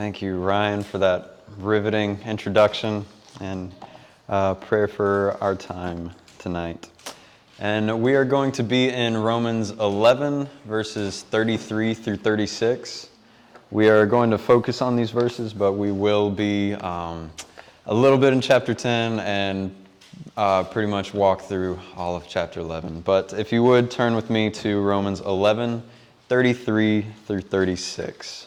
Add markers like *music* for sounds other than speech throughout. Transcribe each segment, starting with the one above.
Thank you, Ryan, for that riveting introduction and uh, prayer for our time tonight. And we are going to be in Romans 11, verses 33 through 36. We are going to focus on these verses, but we will be um, a little bit in chapter 10 and uh, pretty much walk through all of chapter 11. But if you would turn with me to Romans 11, 33 through 36.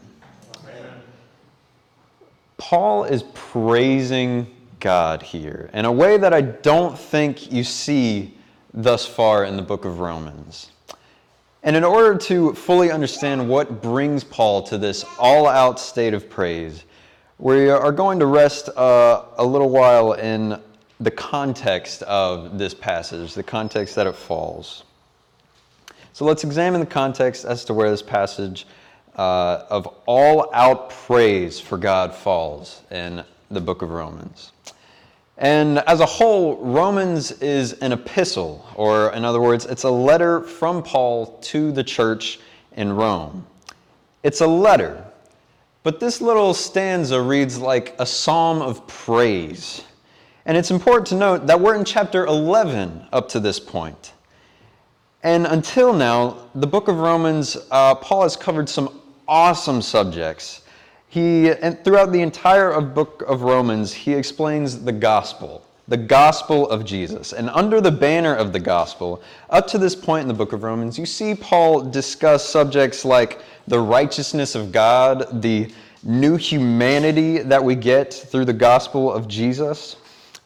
Paul is praising God here in a way that I don't think you see thus far in the book of Romans. And in order to fully understand what brings Paul to this all out state of praise, we are going to rest uh, a little while in the context of this passage, the context that it falls. So let's examine the context as to where this passage uh, of all out praise for God falls in the book of Romans. And as a whole, Romans is an epistle, or in other words, it's a letter from Paul to the church in Rome. It's a letter, but this little stanza reads like a psalm of praise. And it's important to note that we're in chapter 11 up to this point. And until now, the book of Romans, uh, Paul has covered some awesome subjects. He, and throughout the entire of book of Romans, he explains the gospel, the gospel of Jesus. And under the banner of the gospel, up to this point in the book of Romans, you see Paul discuss subjects like the righteousness of God, the new humanity that we get through the gospel of Jesus.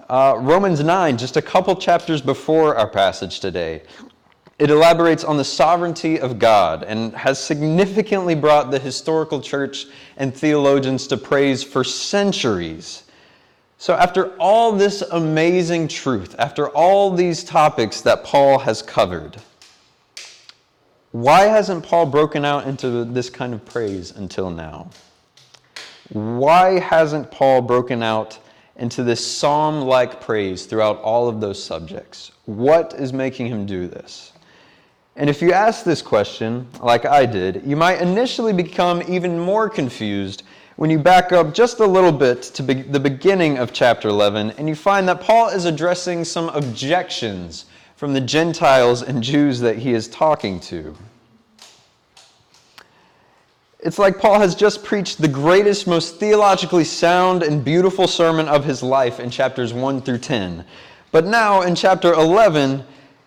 Uh, Romans 9, just a couple chapters before our passage today, it elaborates on the sovereignty of God and has significantly brought the historical church and theologians to praise for centuries. So, after all this amazing truth, after all these topics that Paul has covered, why hasn't Paul broken out into this kind of praise until now? Why hasn't Paul broken out into this psalm like praise throughout all of those subjects? What is making him do this? And if you ask this question, like I did, you might initially become even more confused when you back up just a little bit to be the beginning of chapter 11 and you find that Paul is addressing some objections from the Gentiles and Jews that he is talking to. It's like Paul has just preached the greatest, most theologically sound and beautiful sermon of his life in chapters 1 through 10. But now in chapter 11,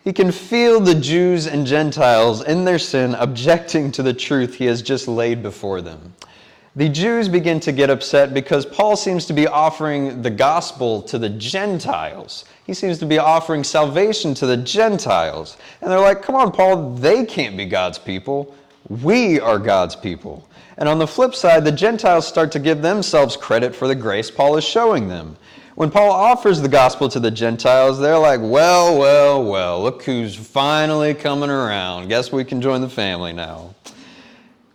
he can feel the Jews and Gentiles in their sin objecting to the truth he has just laid before them. The Jews begin to get upset because Paul seems to be offering the gospel to the Gentiles. He seems to be offering salvation to the Gentiles. And they're like, come on, Paul, they can't be God's people. We are God's people. And on the flip side, the Gentiles start to give themselves credit for the grace Paul is showing them. When Paul offers the gospel to the Gentiles, they're like, well, well, well, look who's finally coming around. Guess we can join the family now.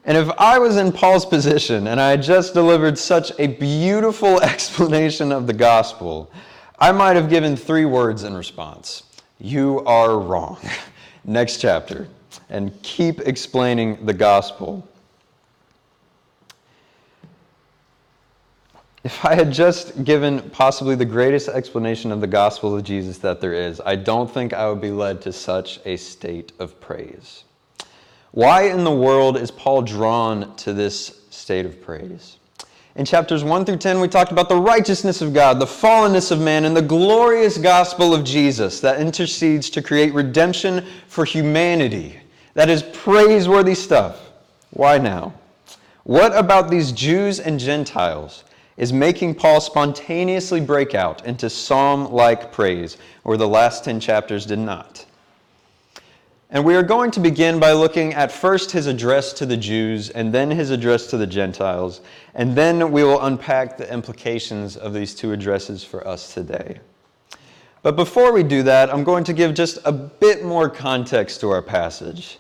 And if I was in Paul's position and I had just delivered such a beautiful *laughs* explanation of the gospel, I might have given three words in response You are wrong. *laughs* Next chapter. And keep explaining the gospel. If I had just given possibly the greatest explanation of the gospel of Jesus that there is, I don't think I would be led to such a state of praise. Why in the world is Paul drawn to this state of praise? In chapters 1 through 10, we talked about the righteousness of God, the fallenness of man, and the glorious gospel of Jesus that intercedes to create redemption for humanity. That is praiseworthy stuff. Why now? What about these Jews and Gentiles is making Paul spontaneously break out into psalm like praise, where the last 10 chapters did not. And we are going to begin by looking at first his address to the Jews and then his address to the Gentiles. And then we will unpack the implications of these two addresses for us today. But before we do that, I'm going to give just a bit more context to our passage.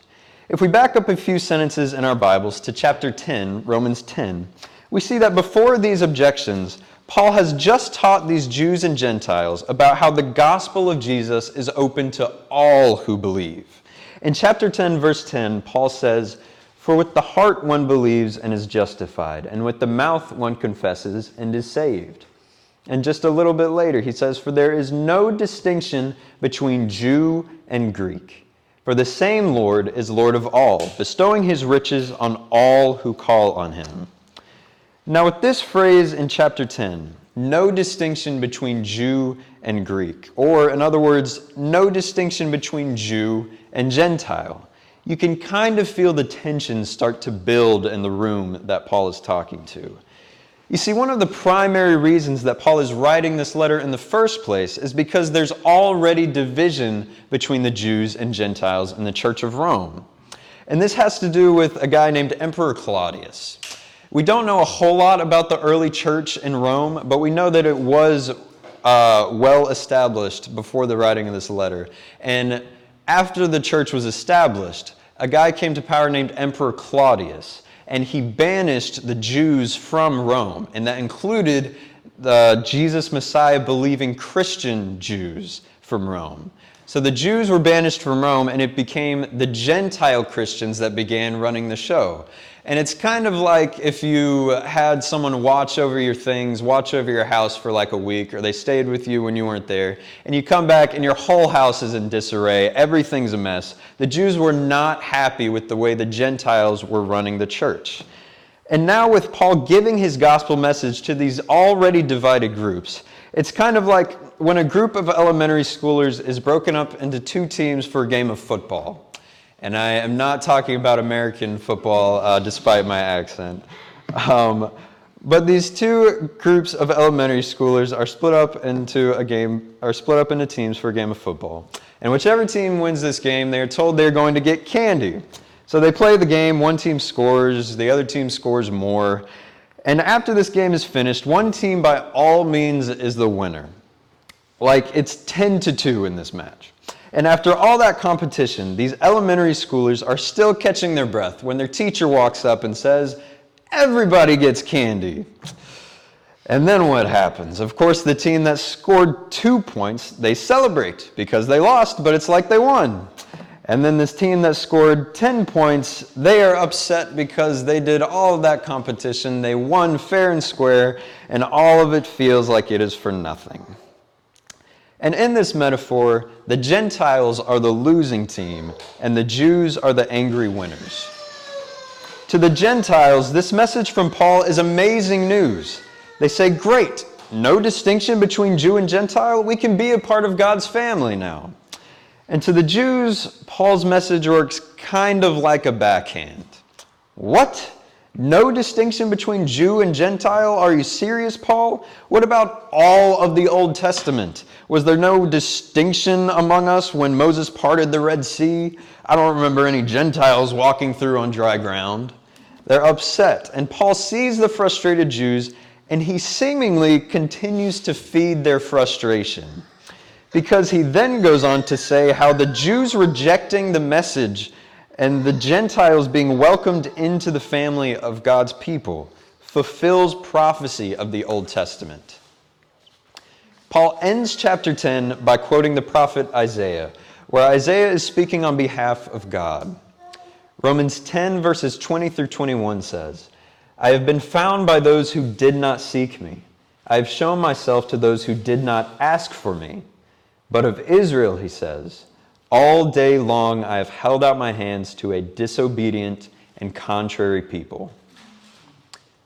If we back up a few sentences in our Bibles to chapter 10, Romans 10, we see that before these objections, Paul has just taught these Jews and Gentiles about how the gospel of Jesus is open to all who believe. In chapter 10, verse 10, Paul says, For with the heart one believes and is justified, and with the mouth one confesses and is saved. And just a little bit later, he says, For there is no distinction between Jew and Greek. For the same Lord is Lord of all, bestowing his riches on all who call on him. Now, with this phrase in chapter 10, no distinction between Jew and Greek, or in other words, no distinction between Jew and Gentile. You can kind of feel the tension start to build in the room that Paul is talking to. You see, one of the primary reasons that Paul is writing this letter in the first place is because there's already division between the Jews and Gentiles in the Church of Rome. And this has to do with a guy named Emperor Claudius. We don't know a whole lot about the early church in Rome, but we know that it was uh, well established before the writing of this letter. And after the church was established, a guy came to power named Emperor Claudius, and he banished the Jews from Rome, and that included the Jesus Messiah believing Christian Jews from Rome. So the Jews were banished from Rome, and it became the Gentile Christians that began running the show. And it's kind of like if you had someone watch over your things, watch over your house for like a week, or they stayed with you when you weren't there, and you come back and your whole house is in disarray, everything's a mess. The Jews were not happy with the way the Gentiles were running the church. And now, with Paul giving his gospel message to these already divided groups, it's kind of like when a group of elementary schoolers is broken up into two teams for a game of football. And I am not talking about American football, uh, despite my accent. Um, but these two groups of elementary schoolers are split up into a game, are split up into teams for a game of football. And whichever team wins this game, they are told they're going to get candy. So they play the game, one team scores, the other team scores more. And after this game is finished, one team by all means is the winner. Like it's 10 to 2 in this match. And after all that competition, these elementary schoolers are still catching their breath when their teacher walks up and says, Everybody gets candy. And then what happens? Of course, the team that scored two points, they celebrate because they lost, but it's like they won. And then this team that scored 10 points, they are upset because they did all of that competition. They won fair and square, and all of it feels like it is for nothing. And in this metaphor, the Gentiles are the losing team, and the Jews are the angry winners. To the Gentiles, this message from Paul is amazing news. They say, Great, no distinction between Jew and Gentile. We can be a part of God's family now. And to the Jews, Paul's message works kind of like a backhand. What? No distinction between Jew and Gentile? Are you serious, Paul? What about all of the Old Testament? Was there no distinction among us when Moses parted the Red Sea? I don't remember any Gentiles walking through on dry ground. They're upset, and Paul sees the frustrated Jews, and he seemingly continues to feed their frustration. Because he then goes on to say how the Jews rejecting the message and the Gentiles being welcomed into the family of God's people fulfills prophecy of the Old Testament. Paul ends chapter 10 by quoting the prophet Isaiah, where Isaiah is speaking on behalf of God. Romans 10, verses 20 through 21 says, I have been found by those who did not seek me. I have shown myself to those who did not ask for me. But of Israel, he says, all day long I have held out my hands to a disobedient and contrary people.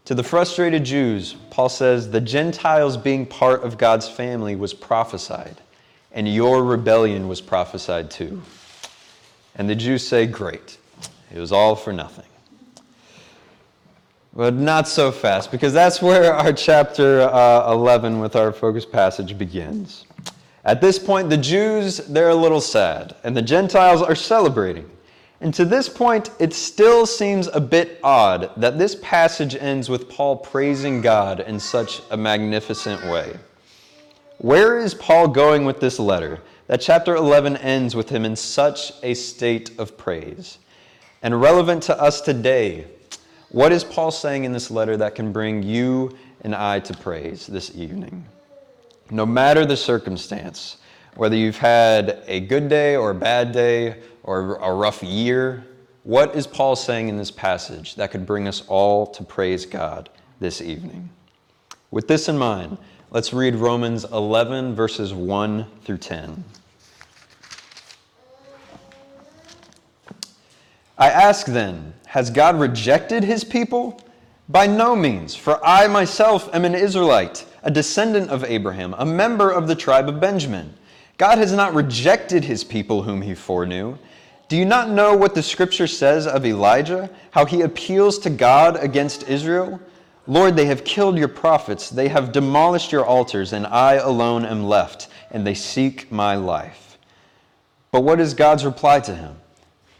To the frustrated Jews, Paul says, the Gentiles being part of God's family was prophesied, and your rebellion was prophesied too. And the Jews say, Great, it was all for nothing. But not so fast, because that's where our chapter uh, 11 with our focus passage begins. At this point, the Jews, they're a little sad, and the Gentiles are celebrating. And to this point, it still seems a bit odd that this passage ends with Paul praising God in such a magnificent way. Where is Paul going with this letter? That chapter 11 ends with him in such a state of praise. And relevant to us today, what is Paul saying in this letter that can bring you and I to praise this evening? No matter the circumstance, whether you've had a good day or a bad day or a rough year, what is Paul saying in this passage that could bring us all to praise God this evening? With this in mind, let's read Romans 11, verses 1 through 10. I ask then, has God rejected his people? By no means, for I myself am an Israelite, a descendant of Abraham, a member of the tribe of Benjamin. God has not rejected his people whom he foreknew. Do you not know what the scripture says of Elijah, how he appeals to God against Israel? Lord, they have killed your prophets, they have demolished your altars, and I alone am left, and they seek my life. But what is God's reply to him?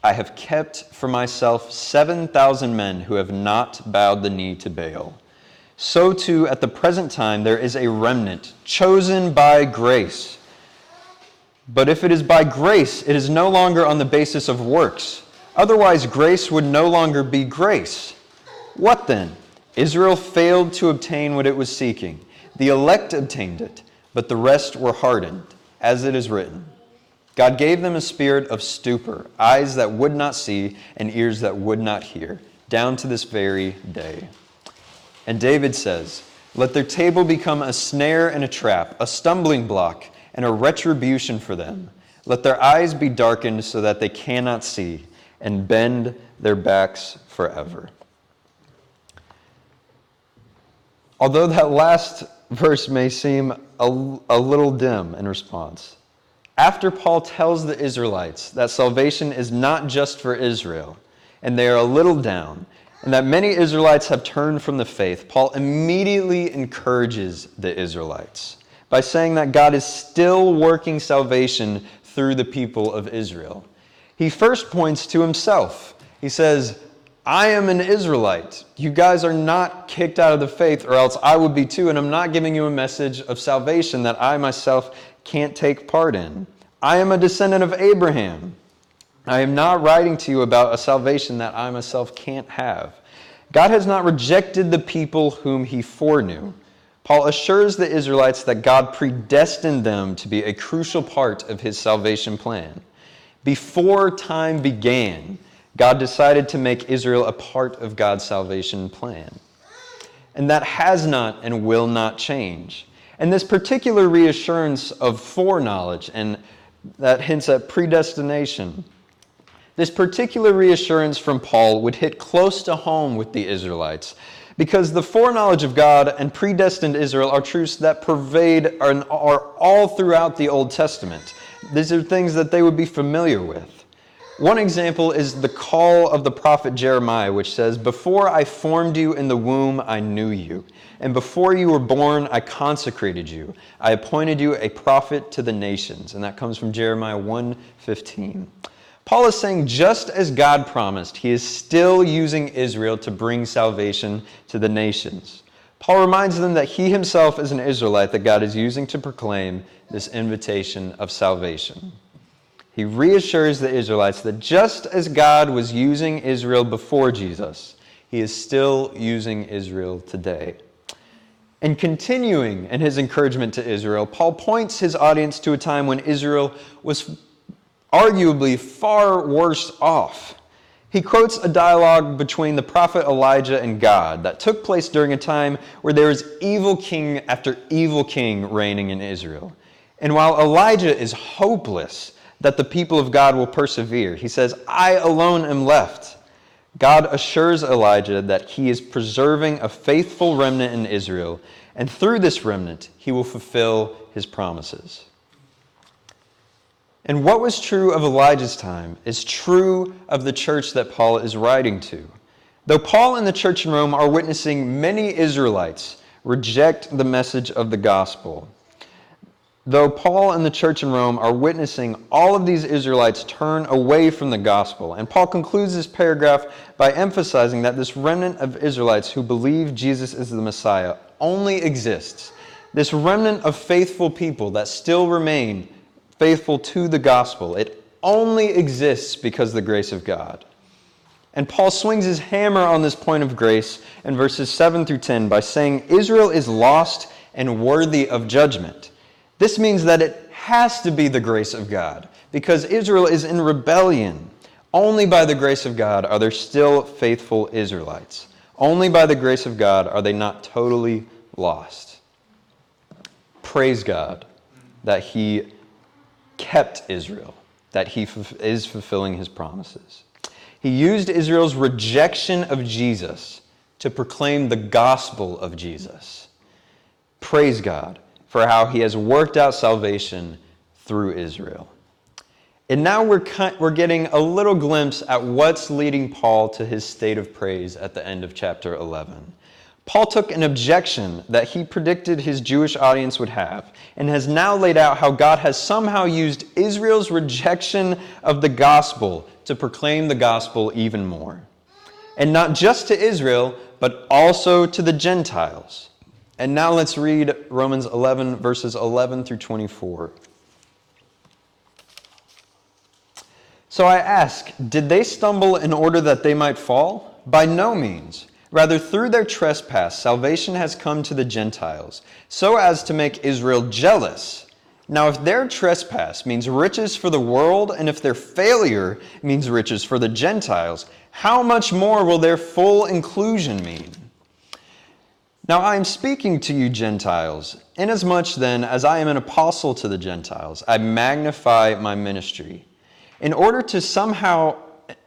I have kept for myself 7,000 men who have not bowed the knee to Baal. So too, at the present time, there is a remnant chosen by grace. But if it is by grace, it is no longer on the basis of works. Otherwise, grace would no longer be grace. What then? Israel failed to obtain what it was seeking. The elect obtained it, but the rest were hardened, as it is written. God gave them a spirit of stupor, eyes that would not see, and ears that would not hear, down to this very day. And David says, Let their table become a snare and a trap, a stumbling block and a retribution for them. Let their eyes be darkened so that they cannot see, and bend their backs forever. Although that last verse may seem a, a little dim in response, after Paul tells the Israelites that salvation is not just for Israel, and they are a little down, and that many Israelites have turned from the faith, Paul immediately encourages the Israelites by saying that God is still working salvation through the people of Israel. He first points to himself. He says, I am an Israelite. You guys are not kicked out of the faith, or else I would be too, and I'm not giving you a message of salvation that I myself can't take part in. I am a descendant of Abraham. I am not writing to you about a salvation that I myself can't have. God has not rejected the people whom he foreknew. Paul assures the Israelites that God predestined them to be a crucial part of his salvation plan. Before time began, God decided to make Israel a part of God's salvation plan. And that has not and will not change. And this particular reassurance of foreknowledge and that hints at predestination, this particular reassurance from Paul would hit close to home with the Israelites because the foreknowledge of God and predestined Israel are truths that pervade and are all throughout the Old Testament. These are things that they would be familiar with. One example is the call of the prophet Jeremiah, which says, Before I formed you in the womb, I knew you. And before you were born, I consecrated you. I appointed you a prophet to the nations. And that comes from Jeremiah 1:15. Paul is saying, just as God promised, he is still using Israel to bring salvation to the nations. Paul reminds them that he himself is an Israelite that God is using to proclaim this invitation of salvation. He reassures the Israelites that just as God was using Israel before Jesus, he is still using Israel today. And continuing in his encouragement to Israel, Paul points his audience to a time when Israel was arguably far worse off. He quotes a dialogue between the prophet Elijah and God that took place during a time where there was evil king after evil king reigning in Israel. And while Elijah is hopeless that the people of God will persevere, he says, I alone am left. God assures Elijah that he is preserving a faithful remnant in Israel, and through this remnant, he will fulfill his promises. And what was true of Elijah's time is true of the church that Paul is writing to. Though Paul and the church in Rome are witnessing many Israelites reject the message of the gospel, though Paul and the church in Rome are witnessing all of these Israelites turn away from the gospel. And Paul concludes this paragraph by emphasizing that this remnant of Israelites who believe Jesus is the Messiah only exists. This remnant of faithful people that still remain faithful to the gospel, it only exists because the grace of God. And Paul swings his hammer on this point of grace in verses 7 through 10 by saying, Israel is lost and worthy of judgment. This means that it has to be the grace of God because Israel is in rebellion. Only by the grace of God are there still faithful Israelites. Only by the grace of God are they not totally lost. Praise God that He kept Israel, that He is fulfilling His promises. He used Israel's rejection of Jesus to proclaim the gospel of Jesus. Praise God for how he has worked out salvation through Israel. And now we're, we're getting a little glimpse at what's leading Paul to his state of praise at the end of chapter 11. Paul took an objection that he predicted his Jewish audience would have and has now laid out how God has somehow used Israel's rejection of the gospel to proclaim the gospel even more. And not just to Israel, but also to the Gentiles. And now let's read Romans 11, verses 11 through 24. So I ask, did they stumble in order that they might fall? By no means. Rather, through their trespass, salvation has come to the Gentiles, so as to make Israel jealous. Now, if their trespass means riches for the world, and if their failure means riches for the Gentiles, how much more will their full inclusion mean? Now I am speaking to you Gentiles, inasmuch then as I am an apostle to the Gentiles, I magnify my ministry, in order to somehow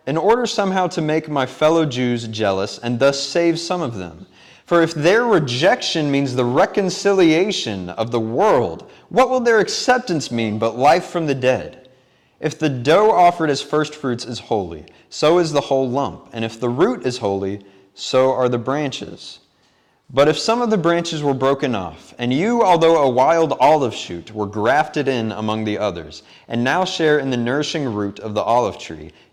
in order somehow to make my fellow Jews jealous and thus save some of them. For if their rejection means the reconciliation of the world, what will their acceptance mean but life from the dead? If the dough offered as firstfruits is holy, so is the whole lump, and if the root is holy, so are the branches. But if some of the branches were broken off, and you, although a wild olive shoot, were grafted in among the others, and now share in the nourishing root of the olive tree,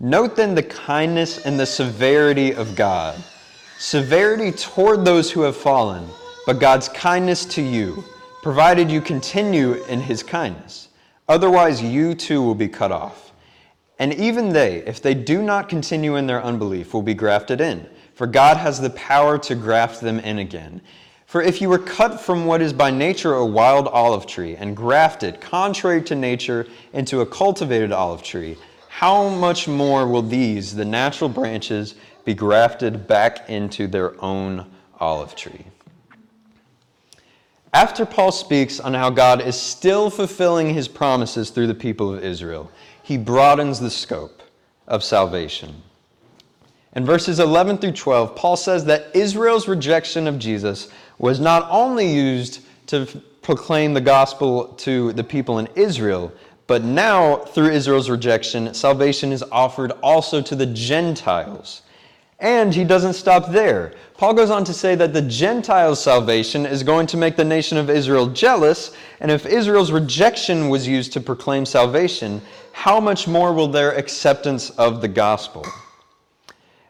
Note then the kindness and the severity of God. Severity toward those who have fallen, but God's kindness to you, provided you continue in his kindness. Otherwise, you too will be cut off. And even they, if they do not continue in their unbelief, will be grafted in for God has the power to graft them in again. For if you were cut from what is by nature a wild olive tree and grafted, contrary to nature, into a cultivated olive tree, how much more will these, the natural branches, be grafted back into their own olive tree? After Paul speaks on how God is still fulfilling his promises through the people of Israel, he broadens the scope of salvation. In verses 11 through 12, Paul says that Israel's rejection of Jesus was not only used to proclaim the gospel to the people in Israel, but now, through Israel's rejection, salvation is offered also to the Gentiles. And he doesn't stop there. Paul goes on to say that the Gentiles' salvation is going to make the nation of Israel jealous, and if Israel's rejection was used to proclaim salvation, how much more will their acceptance of the gospel?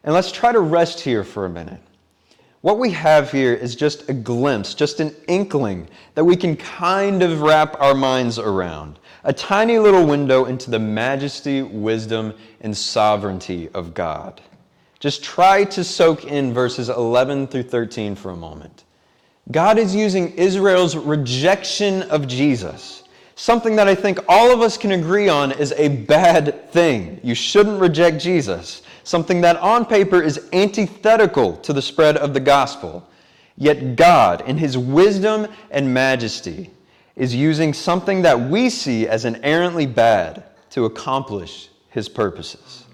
And let's try to rest here for a minute. What we have here is just a glimpse, just an inkling that we can kind of wrap our minds around. A tiny little window into the majesty, wisdom, and sovereignty of God. Just try to soak in verses 11 through 13 for a moment. God is using Israel's rejection of Jesus, something that I think all of us can agree on is a bad thing. You shouldn't reject Jesus something that on paper is antithetical to the spread of the gospel. Yet God, in his wisdom and majesty, is using something that we see as inherently bad to accomplish his purposes.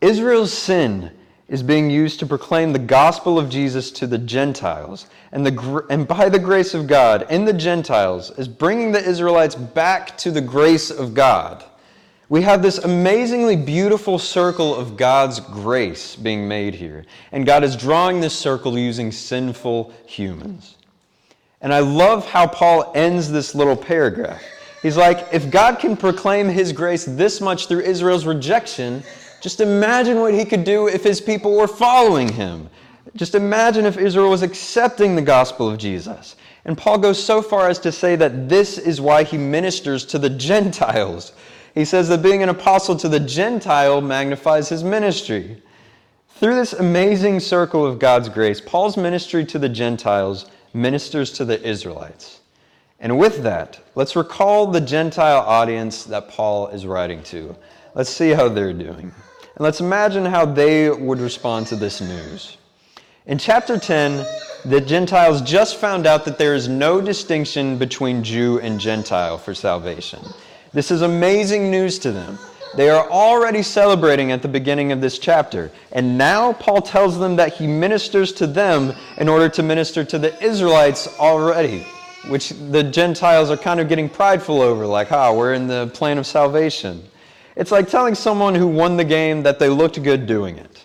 Israel's sin is being used to proclaim the gospel of Jesus to the Gentiles, and, the, and by the grace of God in the Gentiles is bringing the Israelites back to the grace of God. We have this amazingly beautiful circle of God's grace being made here, and God is drawing this circle using sinful humans. And I love how Paul ends this little paragraph. He's like, if God can proclaim his grace this much through Israel's rejection, just imagine what he could do if his people were following him. Just imagine if Israel was accepting the gospel of Jesus. And Paul goes so far as to say that this is why he ministers to the *laughs* Gentiles. He says that being an apostle to the Gentile magnifies his ministry. Through this amazing circle of God's grace, Paul's ministry to the Gentiles ministers to the Israelites. And with that, let's recall the Gentile audience that Paul is writing to. Let's see how they're doing. And let's imagine how they would respond to this news. In chapter 10, the Gentiles just found out that there is no distinction between Jew and Gentile for salvation. This is amazing news to them. They are already celebrating at the beginning of this chapter. And now Paul tells them that he ministers to them in order to minister to the Israelites already, which the Gentiles are kind of getting prideful over, like, ah, we're in the plan of salvation. It's like telling someone who won the game that they looked good doing it.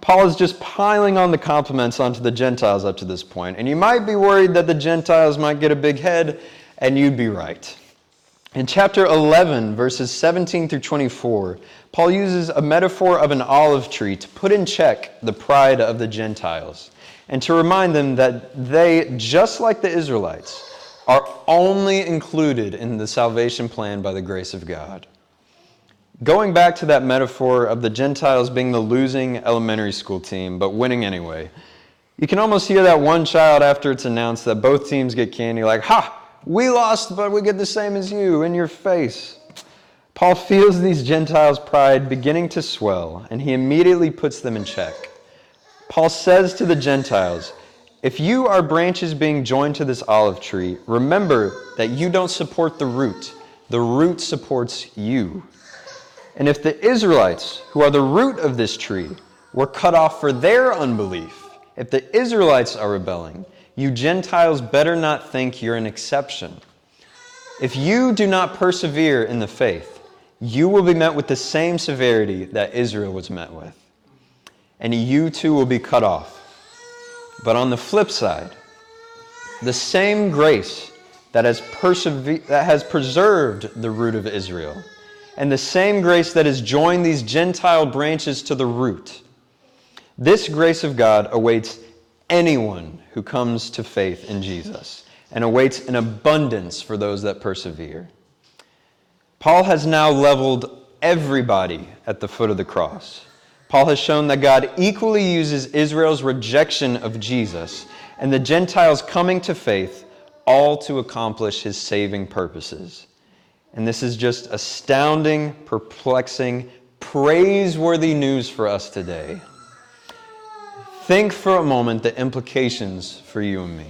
Paul is just piling on the compliments onto the Gentiles up to this point, and you might be worried that the Gentiles might get a big head, and you'd be right. In chapter 11, verses 17 through 24, Paul uses a metaphor of an olive tree to put in check the pride of the Gentiles and to remind them that they, just like the Israelites, are only included in the salvation plan by the grace of God. Going back to that metaphor of the Gentiles being the losing elementary school team, but winning anyway, you can almost hear that one child after it's announced that both teams get candy, like, Ha! We lost, but we get the same as you in your face. Paul feels these Gentiles' pride beginning to swell, and he immediately puts them in check. Paul says to the Gentiles, If you are branches being joined to this olive tree, remember that you don't support the root, the root supports you. And if the Israelites, who are the root of this tree, were cut off for their unbelief, if the Israelites are rebelling, you Gentiles better not think you're an exception. If you do not persevere in the faith, you will be met with the same severity that Israel was met with. And you too will be cut off. But on the flip side, the same grace that has, persever- that has preserved the root of Israel and the same grace that has joined these Gentile branches to the root. This grace of God awaits anyone who comes to faith in Jesus and awaits an abundance for those that persevere. Paul has now leveled everybody at the foot of the cross. Paul has shown that God equally uses Israel's rejection of Jesus and the Gentiles coming to faith all to accomplish his saving purposes. And this is just astounding, perplexing, praiseworthy news for us today. Think for a moment the implications for you and me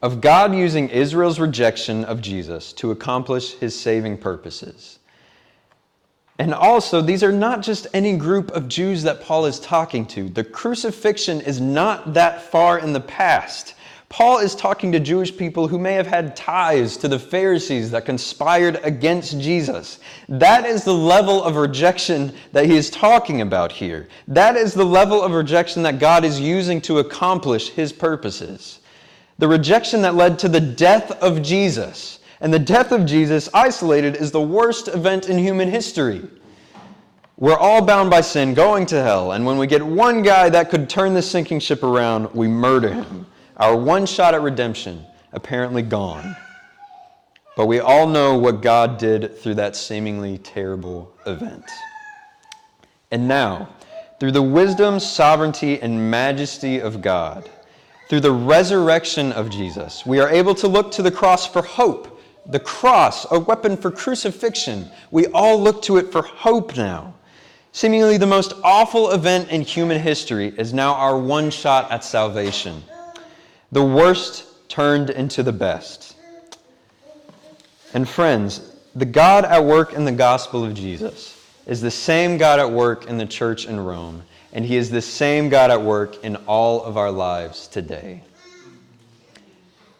of God using Israel's rejection of Jesus to accomplish his saving purposes. And also, these are not just any group of Jews that Paul is talking to. The crucifixion is not that far in the past. Paul is talking to Jewish people who may have had ties to the Pharisees that conspired against Jesus. That is the level of rejection that he is talking about here. That is the level of rejection that God is using to accomplish his purposes. The rejection that led to the death of Jesus. And the death of Jesus, isolated, is the worst event in human history. We're all bound by sin, going to hell, and when we get one guy that could turn the sinking ship around, we murder him. Our one shot at redemption apparently gone. But we all know what God did through that seemingly terrible event. And now, through the wisdom, sovereignty, and majesty of God, through the resurrection of Jesus, we are able to look to the cross for hope. The cross, a weapon for crucifixion. We all look to it for hope now. Seemingly the most awful event in human history is now our one shot at salvation. The worst turned into the best. And friends, the God at work in the gospel of Jesus is the same God at work in the church in Rome, and he is the same God at work in all of our lives today.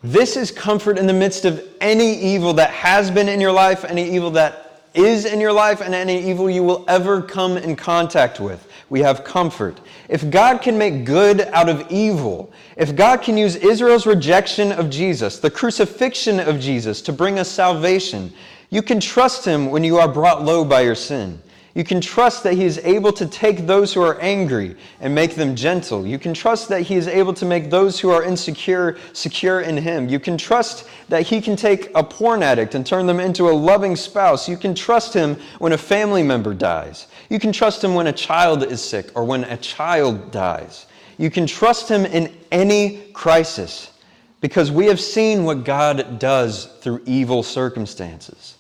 This is comfort in the midst of any evil that has been in your life, any evil that is in your life, and any evil you will ever come in contact with. We have comfort. If God can make good out of evil, if God can use Israel's rejection of Jesus, the crucifixion of Jesus, to bring us salvation, you can trust Him when you are brought low by your sin. You can trust that He is able to take those who are angry and make them gentle. You can trust that He is able to make those who are insecure secure in Him. You can trust that He can take a porn addict and turn them into a loving spouse. You can trust Him when a family member dies. You can trust Him when a child is sick or when a child dies. You can trust Him in any crisis because we have seen what God does through evil circumstances.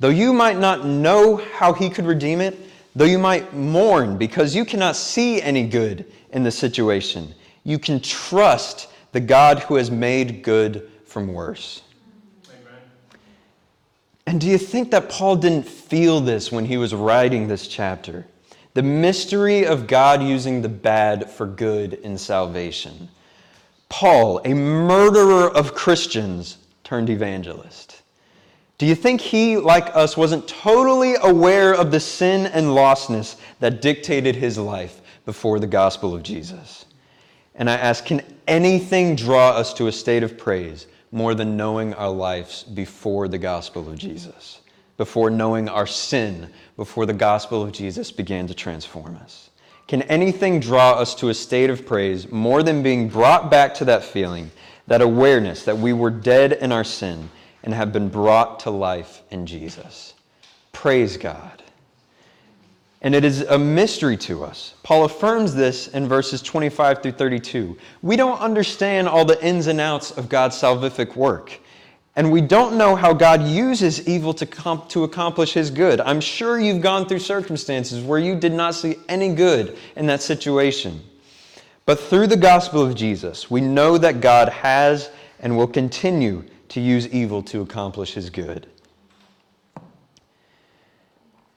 Though you might not know how he could redeem it, though you might mourn because you cannot see any good in the situation, you can trust the God who has made good from worse. Amen. And do you think that Paul didn't feel this when he was writing this chapter? The mystery of God using the bad for good in salvation. Paul, a murderer of Christians, turned evangelist. Do you think he, like us, wasn't totally aware of the sin and lostness that dictated his life before the gospel of Jesus? And I ask, can anything draw us to a state of praise more than knowing our lives before the gospel of Jesus? Before knowing our sin, before the gospel of Jesus began to transform us? Can anything draw us to a state of praise more than being brought back to that feeling, that awareness that we were dead in our sin? And have been brought to life in Jesus. Praise God. And it is a mystery to us. Paul affirms this in verses 25 through 32. We don't understand all the ins and outs of God's salvific work. And we don't know how God uses evil to, comp- to accomplish his good. I'm sure you've gone through circumstances where you did not see any good in that situation. But through the gospel of Jesus, we know that God has and will continue to use evil to accomplish his good.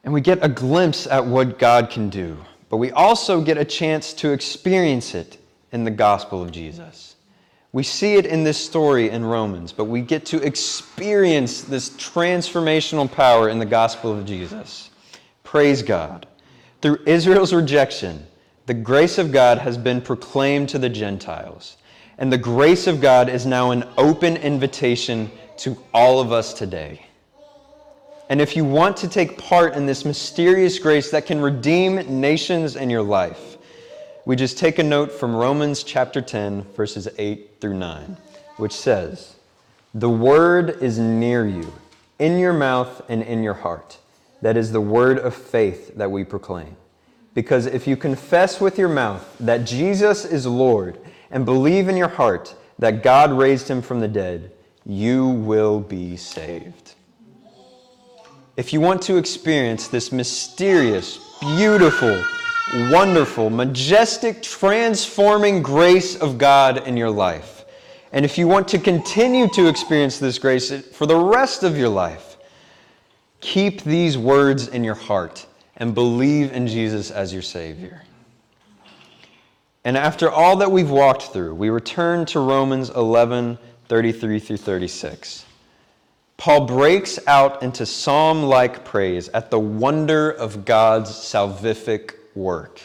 And we get a glimpse at what God can do, but we also get a chance to experience it in the gospel of Jesus. We see it in this story in Romans, but we get to experience this transformational power in the gospel of Jesus. Praise God. Through Israel's rejection, the grace of God has been proclaimed to the Gentiles. And the grace of God is now an open invitation to all of us today. And if you want to take part in this mysterious grace that can redeem nations in your life, we just take a note from Romans chapter 10, verses 8 through 9, which says, The word is near you, in your mouth and in your heart. That is the word of faith that we proclaim. Because if you confess with your mouth that Jesus is Lord, and believe in your heart that God raised him from the dead, you will be saved. If you want to experience this mysterious, beautiful, wonderful, majestic, transforming grace of God in your life, and if you want to continue to experience this grace for the rest of your life, keep these words in your heart and believe in Jesus as your Savior. And after all that we've walked through, we return to Romans 11 33 through 36. Paul breaks out into psalm like praise at the wonder of God's salvific work.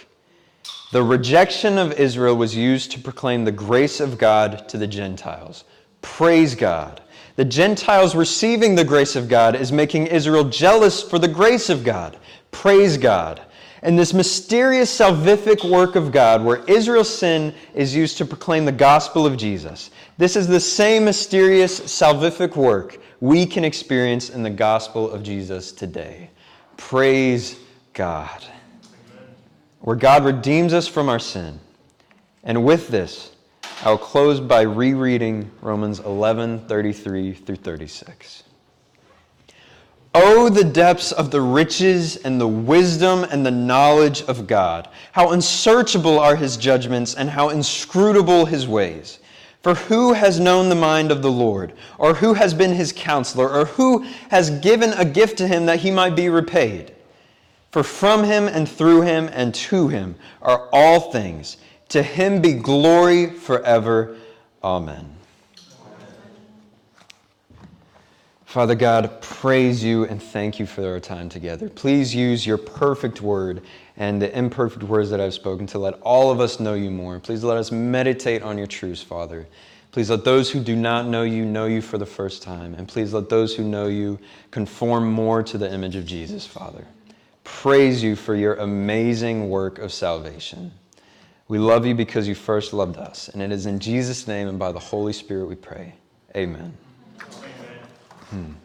The rejection of Israel was used to proclaim the grace of God to the Gentiles. Praise God. The Gentiles receiving the grace of God is making Israel jealous for the grace of God. Praise God and this mysterious salvific work of God where Israel's sin is used to proclaim the gospel of Jesus. This is the same mysterious salvific work we can experience in the gospel of Jesus today. Praise God. Where God redeems us from our sin. And with this, I'll close by rereading Romans 11 33 through 36. Oh, the depths of the riches and the wisdom and the knowledge of God. How unsearchable are his judgments and how inscrutable his ways. For who has known the mind of the Lord, or who has been his counselor, or who has given a gift to him that he might be repaid? For from him and through him and to him are all things. To him be glory forever. Amen. Father God, praise you and thank you for our time together. Please use your perfect word and the imperfect words that I've spoken to let all of us know you more. Please let us meditate on your truths, Father. Please let those who do not know you know you for the first time. And please let those who know you conform more to the image of Jesus, Father. Praise you for your amazing work of salvation. We love you because you first loved us. And it is in Jesus' name and by the Holy Spirit we pray. Amen. Hmm.